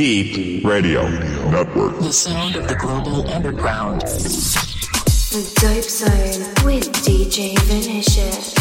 Deep Radio Network. The sound of the global underground. The Dope Zone with DJ Vinicious.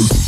life.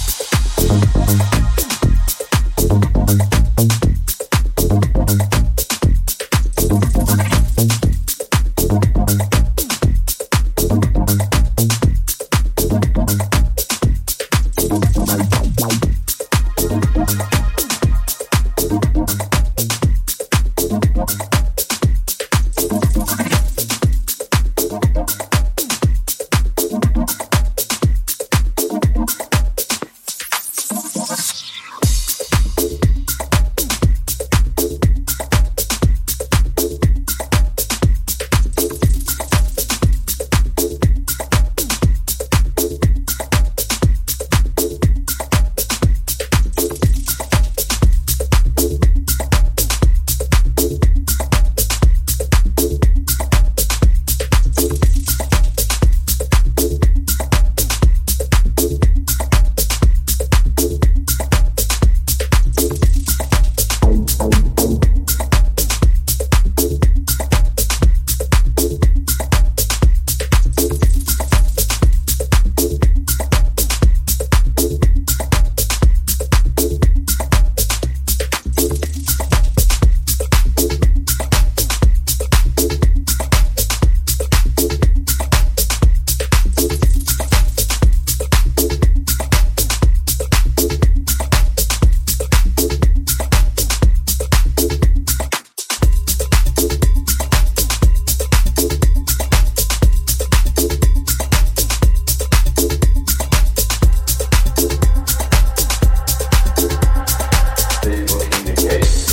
Okay.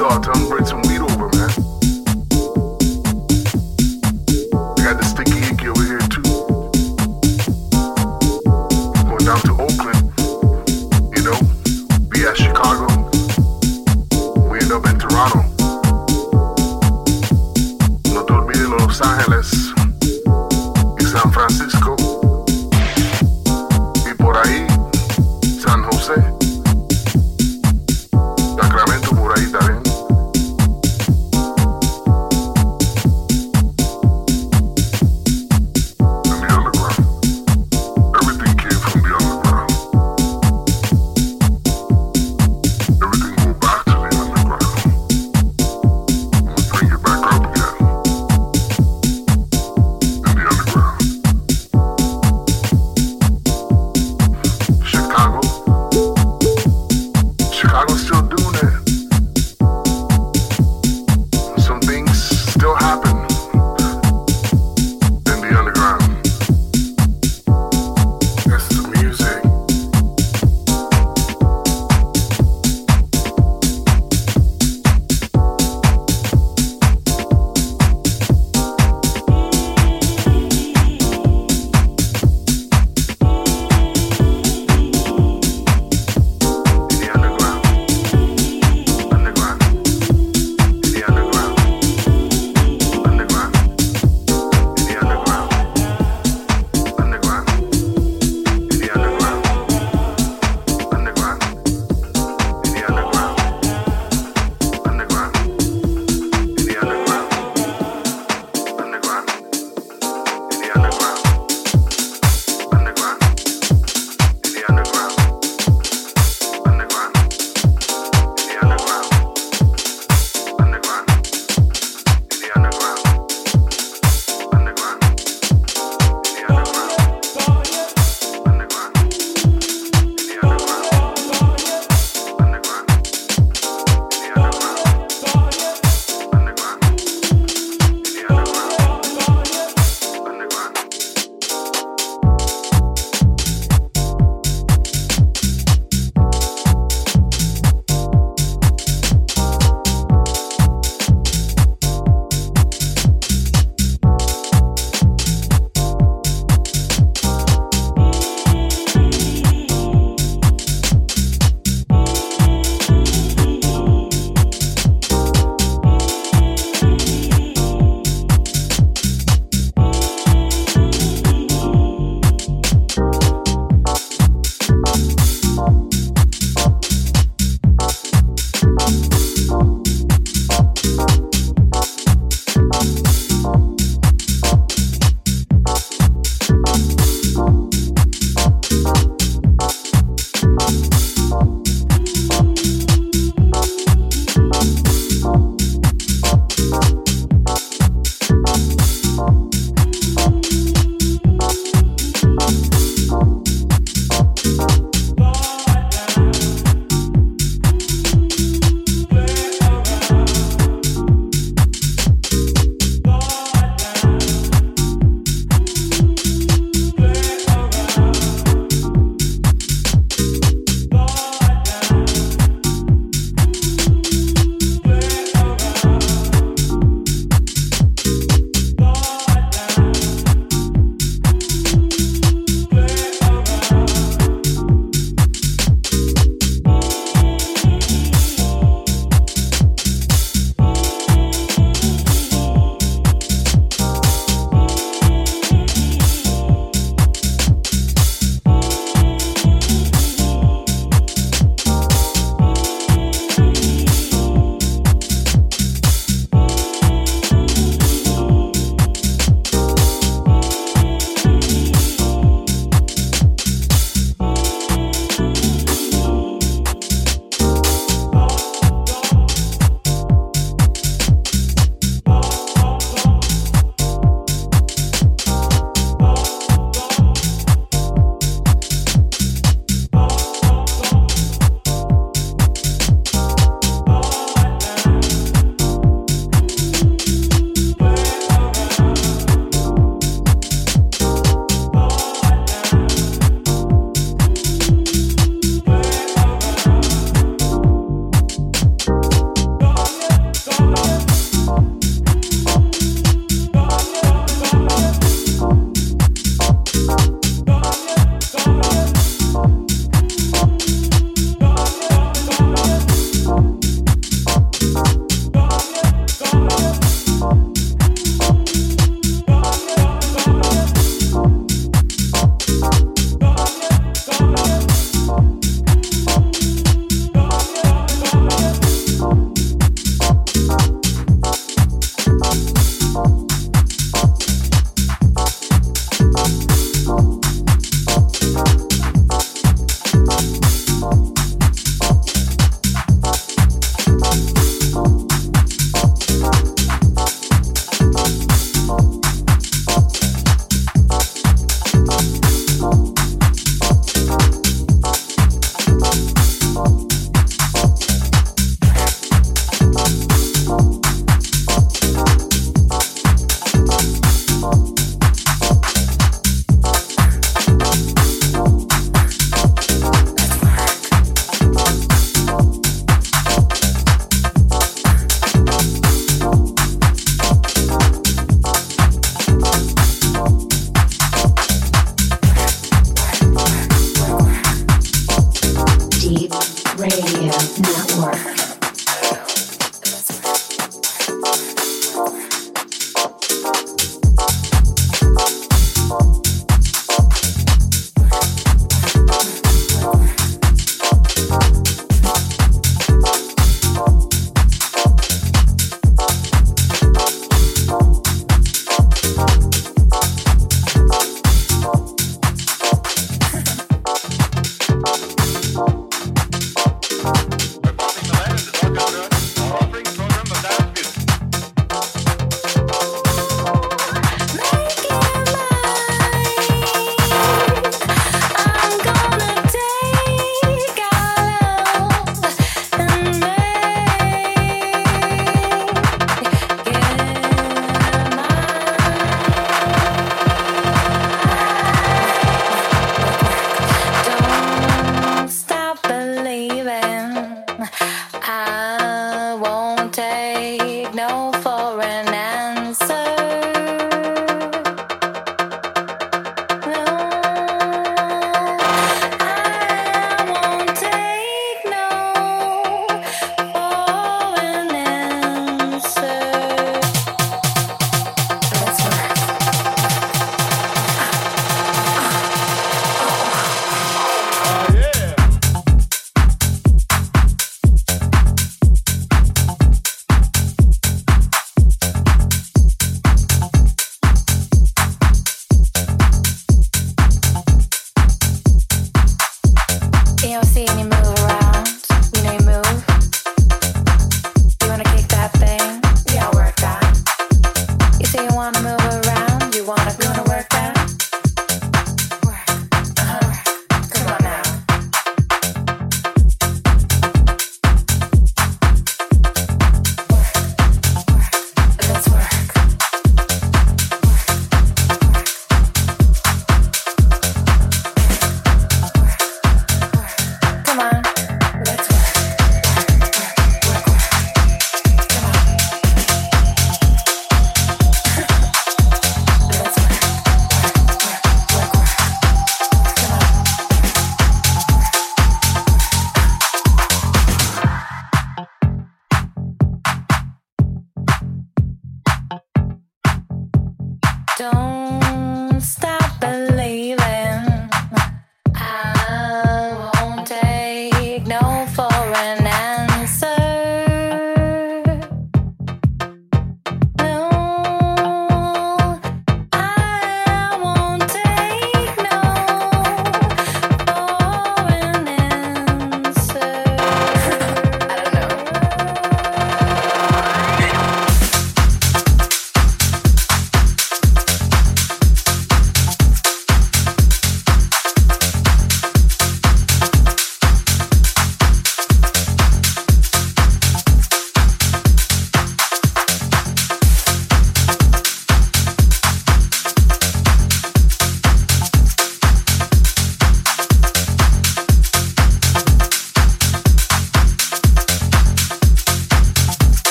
start, I'm written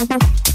Mm-hmm.